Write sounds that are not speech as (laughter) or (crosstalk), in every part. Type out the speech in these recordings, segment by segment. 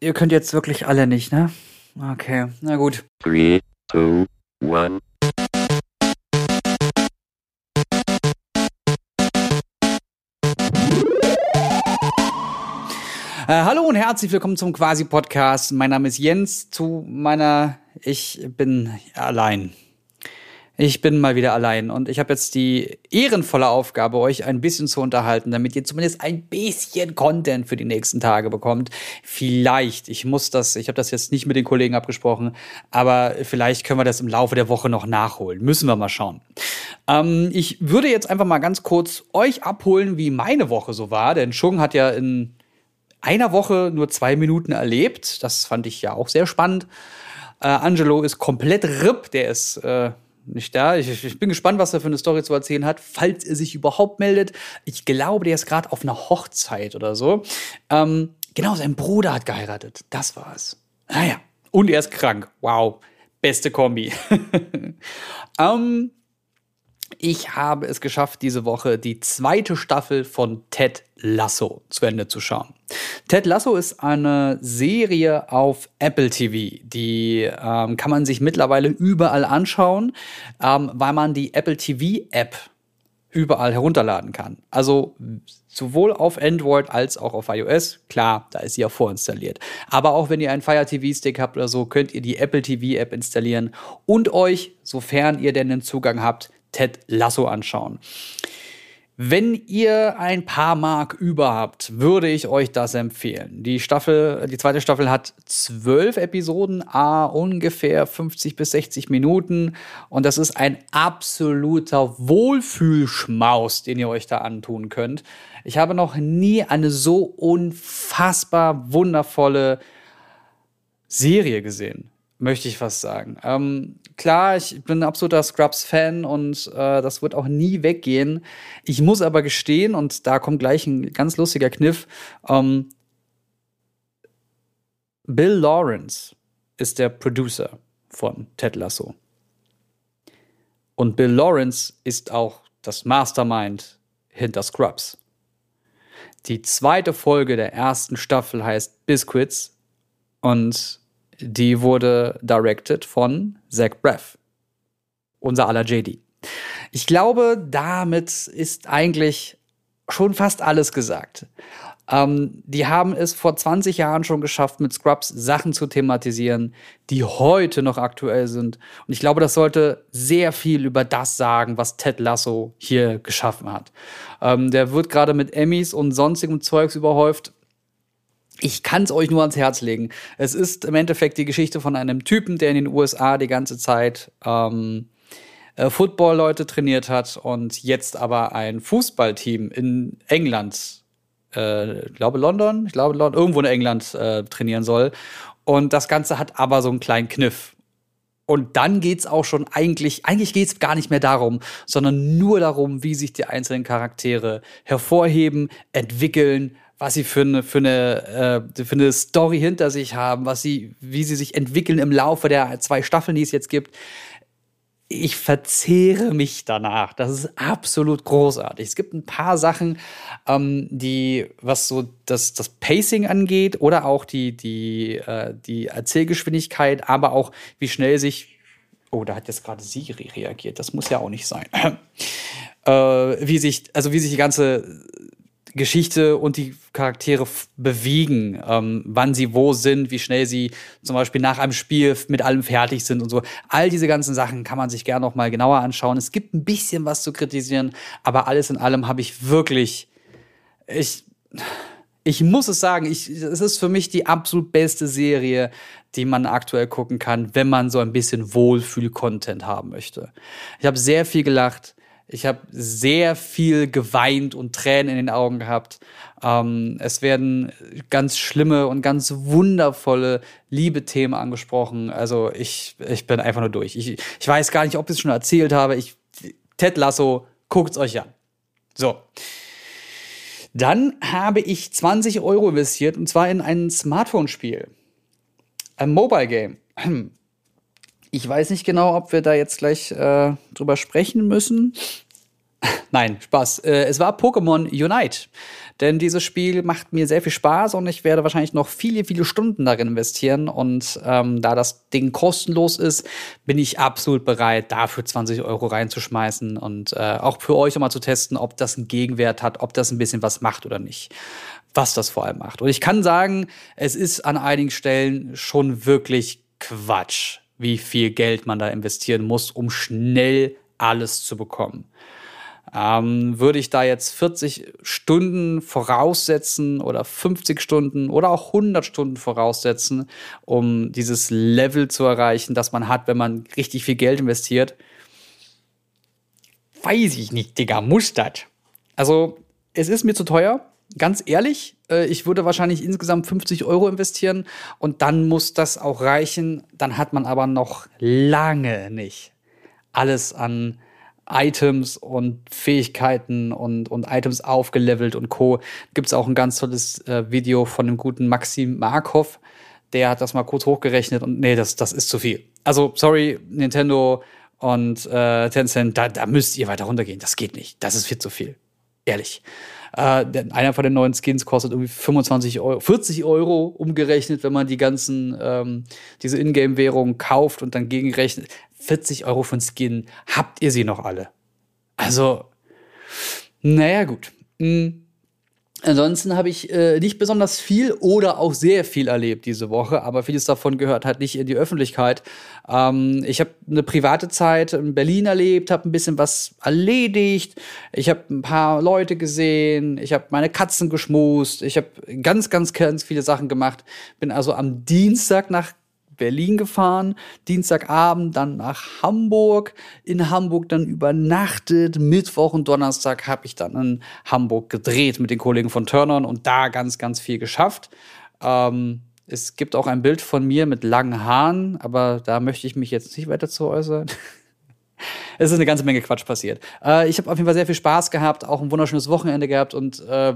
Ihr könnt jetzt wirklich alle nicht, ne? Okay, na gut. 3, 2, 1. Äh, hallo und herzlich willkommen zum Quasi-Podcast. Mein Name ist Jens. Zu meiner, ich bin allein. Ich bin mal wieder allein und ich habe jetzt die ehrenvolle Aufgabe, euch ein bisschen zu unterhalten, damit ihr zumindest ein bisschen Content für die nächsten Tage bekommt. Vielleicht, ich muss das, ich habe das jetzt nicht mit den Kollegen abgesprochen, aber vielleicht können wir das im Laufe der Woche noch nachholen. Müssen wir mal schauen. Ähm, ich würde jetzt einfach mal ganz kurz euch abholen, wie meine Woche so war, denn Chung hat ja in einer Woche nur zwei Minuten erlebt. Das fand ich ja auch sehr spannend. Äh, Angelo ist komplett RIP, der ist äh, nicht da. Ich, ich, bin gespannt, was er für eine Story zu erzählen hat, falls er sich überhaupt meldet. Ich glaube, der ist gerade auf einer Hochzeit oder so. Ähm, genau, sein Bruder hat geheiratet. Das war's. Naja. Ah Und er ist krank. Wow. Beste Kombi. (laughs) ähm, ich habe es geschafft, diese Woche die zweite Staffel von Ted Lasso zu Ende zu schauen. Ted Lasso ist eine Serie auf Apple TV. Die ähm, kann man sich mittlerweile überall anschauen, ähm, weil man die Apple TV App überall herunterladen kann. Also sowohl auf Android als auch auf iOS. Klar, da ist sie ja vorinstalliert. Aber auch wenn ihr einen Fire TV Stick habt oder so, könnt ihr die Apple TV App installieren und euch, sofern ihr denn den Zugang habt, Ted Lasso anschauen. Wenn ihr ein paar Mark über habt, würde ich euch das empfehlen. Die Staffel, die zweite Staffel hat zwölf Episoden, a ungefähr 50 bis 60 Minuten. Und das ist ein absoluter Wohlfühlschmaus, den ihr euch da antun könnt. Ich habe noch nie eine so unfassbar wundervolle Serie gesehen möchte ich fast sagen. Ähm, klar, ich bin ein absoluter Scrubs-Fan und äh, das wird auch nie weggehen. Ich muss aber gestehen, und da kommt gleich ein ganz lustiger Kniff, ähm, Bill Lawrence ist der Producer von Ted Lasso. Und Bill Lawrence ist auch das Mastermind hinter Scrubs. Die zweite Folge der ersten Staffel heißt Biscuits und die wurde directed von Zach Braff, unser aller JD. Ich glaube, damit ist eigentlich schon fast alles gesagt. Ähm, die haben es vor 20 Jahren schon geschafft, mit Scrubs Sachen zu thematisieren, die heute noch aktuell sind. Und ich glaube, das sollte sehr viel über das sagen, was Ted Lasso hier geschaffen hat. Ähm, der wird gerade mit Emmys und sonstigem Zeugs überhäuft ich kann es euch nur ans Herz legen. Es ist im Endeffekt die Geschichte von einem Typen, der in den USA die ganze Zeit ähm, äh, Football-Leute trainiert hat und jetzt aber ein Fußballteam in England, äh, ich glaube London, ich glaube London, irgendwo in England äh, trainieren soll. Und das Ganze hat aber so einen kleinen Kniff. Und dann geht's auch schon eigentlich, eigentlich geht's gar nicht mehr darum, sondern nur darum, wie sich die einzelnen Charaktere hervorheben, entwickeln, was sie für eine, für eine, äh, für eine Story hinter sich haben, was sie, wie sie sich entwickeln im Laufe der zwei Staffeln, die es jetzt gibt. Ich verzehre mich danach. Das ist absolut großartig. Es gibt ein paar Sachen, ähm, die, was so das, das Pacing angeht oder auch die, die, äh, die Erzählgeschwindigkeit, aber auch wie schnell sich Oh, da hat jetzt gerade Siri reagiert. Das muss ja auch nicht sein. (clears throat) äh, wie sich, also wie sich die ganze Geschichte und die Charaktere bewegen, ähm, wann sie wo sind, wie schnell sie zum Beispiel nach einem Spiel mit allem fertig sind und so. All diese ganzen Sachen kann man sich gerne noch mal genauer anschauen. Es gibt ein bisschen was zu kritisieren, aber alles in allem habe ich wirklich, ich, ich muss es sagen, ich, es ist für mich die absolut beste Serie, die man aktuell gucken kann, wenn man so ein bisschen Wohlfühl-Content haben möchte. Ich habe sehr viel gelacht. Ich habe sehr viel geweint und Tränen in den Augen gehabt. Ähm, es werden ganz schlimme und ganz wundervolle Liebe-Themen angesprochen. Also ich, ich bin einfach nur durch. Ich, ich weiß gar nicht, ob ich es schon erzählt habe. Ich, Ted Lasso, guckt's euch an. So. Dann habe ich 20 Euro investiert und zwar in ein Smartphone-Spiel. Ein Mobile Game. Ich weiß nicht genau, ob wir da jetzt gleich äh, drüber sprechen müssen. (laughs) Nein, Spaß. Äh, es war Pokémon Unite. Denn dieses Spiel macht mir sehr viel Spaß und ich werde wahrscheinlich noch viele, viele Stunden darin investieren. Und ähm, da das Ding kostenlos ist, bin ich absolut bereit, dafür 20 Euro reinzuschmeißen und äh, auch für euch mal zu testen, ob das einen Gegenwert hat, ob das ein bisschen was macht oder nicht. Was das vor allem macht. Und ich kann sagen, es ist an einigen Stellen schon wirklich Quatsch, wie viel Geld man da investieren muss, um schnell alles zu bekommen. Ähm, würde ich da jetzt 40 Stunden voraussetzen oder 50 Stunden oder auch 100 Stunden voraussetzen, um dieses Level zu erreichen, das man hat, wenn man richtig viel Geld investiert? Weiß ich nicht, Digga, muss das. Also, es ist mir zu teuer. Ganz ehrlich, äh, ich würde wahrscheinlich insgesamt 50 Euro investieren und dann muss das auch reichen. Dann hat man aber noch lange nicht alles an Items und Fähigkeiten und, und Items aufgelevelt und Co. Gibt es auch ein ganz tolles äh, Video von dem guten Maxim Markov. Der hat das mal kurz hochgerechnet und nee, das, das ist zu viel. Also, sorry, Nintendo und äh, Tencent, da, da müsst ihr weiter runtergehen. Das geht nicht. Das ist viel zu viel. Ehrlich. Äh, einer von den neuen Skins kostet irgendwie 25 Euro, 40 Euro umgerechnet, wenn man die ganzen, ähm, diese Ingame-Währungen kauft und dann gegenrechnet. 40 Euro ein Skin. Habt ihr sie noch alle? Also, naja, gut. Mhm. Ansonsten habe ich äh, nicht besonders viel oder auch sehr viel erlebt diese Woche, aber vieles davon gehört halt nicht in die Öffentlichkeit. Ähm, ich habe eine private Zeit in Berlin erlebt, habe ein bisschen was erledigt, ich habe ein paar Leute gesehen, ich habe meine Katzen geschmust, ich habe ganz, ganz, ganz viele Sachen gemacht. Bin also am Dienstag nach Berlin gefahren, Dienstagabend dann nach Hamburg, in Hamburg dann übernachtet, Mittwoch und Donnerstag habe ich dann in Hamburg gedreht mit den Kollegen von Turnern und da ganz, ganz viel geschafft. Ähm, es gibt auch ein Bild von mir mit langen Haaren, aber da möchte ich mich jetzt nicht weiter zu äußern. (laughs) es ist eine ganze Menge Quatsch passiert. Äh, ich habe auf jeden Fall sehr viel Spaß gehabt, auch ein wunderschönes Wochenende gehabt und äh,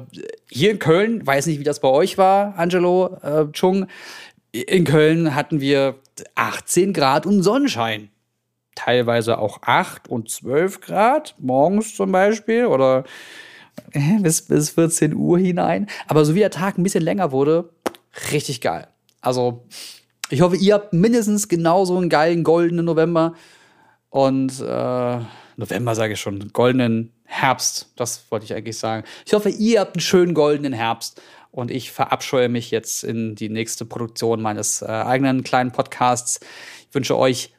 hier in Köln, weiß nicht, wie das bei euch war, Angelo, äh, Chung, in Köln hatten wir 18 Grad und Sonnenschein. Teilweise auch 8 und 12 Grad, morgens zum Beispiel oder äh, bis, bis 14 Uhr hinein. Aber so wie der Tag ein bisschen länger wurde, richtig geil. Also, ich hoffe, ihr habt mindestens genauso einen geilen goldenen November. Und äh, November sage ich schon, goldenen Herbst. Das wollte ich eigentlich sagen. Ich hoffe, ihr habt einen schönen goldenen Herbst und ich verabscheue mich jetzt in die nächste Produktion meines äh, eigenen kleinen Podcasts. Ich wünsche euch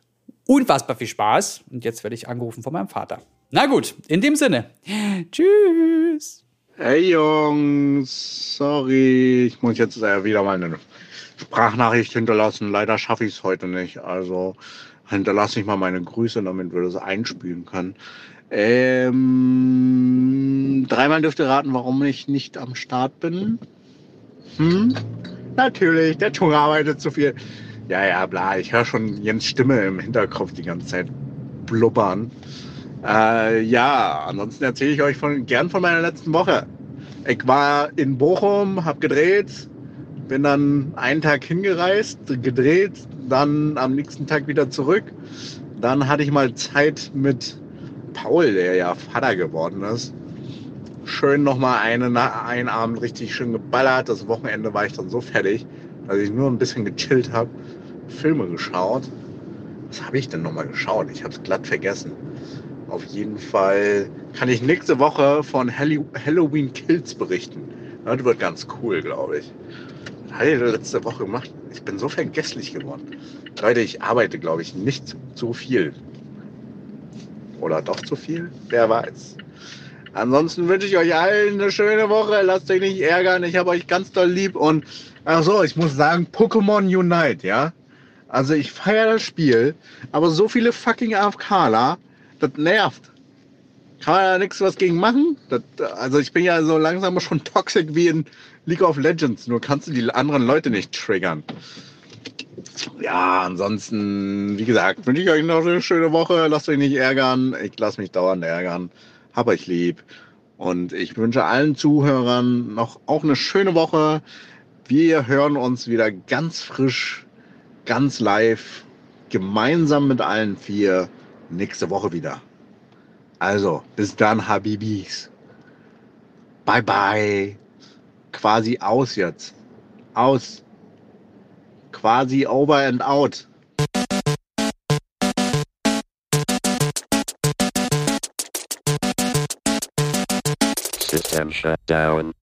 unfassbar viel Spaß und jetzt werde ich angerufen von meinem Vater. Na gut, in dem Sinne. (laughs) Tschüss. Hey Jungs, sorry, ich muss jetzt äh, wieder mal eine Sprachnachricht hinterlassen. Leider schaffe ich es heute nicht. Also hinterlasse ich mal meine Grüße, damit wir das einspielen können. Ähm, dreimal dürft ihr raten, warum ich nicht am Start bin. Hm? Natürlich, der Tunge arbeitet zu viel. Ja, ja, bla. Ich höre schon Jens Stimme im Hinterkopf die ganze Zeit blubbern. Äh, ja, ansonsten erzähle ich euch von, gern von meiner letzten Woche. Ich war in Bochum, habe gedreht, bin dann einen Tag hingereist, gedreht, dann am nächsten Tag wieder zurück. Dann hatte ich mal Zeit mit Paul, der ja Vater geworden ist schön nochmal eine, einen Abend richtig schön geballert. Das Wochenende war ich dann so fertig, dass ich nur ein bisschen gechillt habe, Filme geschaut. Was habe ich denn nochmal geschaut? Ich habe es glatt vergessen. Auf jeden Fall kann ich nächste Woche von Halloween Kills berichten. Das wird ganz cool, glaube ich. Was habe ich letzte Woche gemacht? Ich bin so vergesslich geworden. Leute, ich arbeite, glaube ich, nicht zu viel. Oder doch zu viel? Wer weiß. Ansonsten wünsche ich euch allen eine schöne Woche. Lasst euch nicht ärgern. Ich habe euch ganz doll lieb. Und ach so, ich muss sagen, Pokémon Unite, ja. Also ich feiere das Spiel, aber so viele fucking AFKler, das nervt. Kann man da nichts was gegen machen? Das, also ich bin ja so langsam schon toxisch wie in League of Legends. Nur kannst du die anderen Leute nicht triggern. Ja, ansonsten, wie gesagt, wünsche ich euch noch eine schöne Woche. Lasst euch nicht ärgern. Ich lasse mich dauernd ärgern hab euch lieb. Und ich wünsche allen Zuhörern noch auch eine schöne Woche. Wir hören uns wieder ganz frisch, ganz live, gemeinsam mit allen vier nächste Woche wieder. Also, bis dann, Habibis. Bye bye. Quasi aus jetzt. Aus. Quasi over and out. System shut down.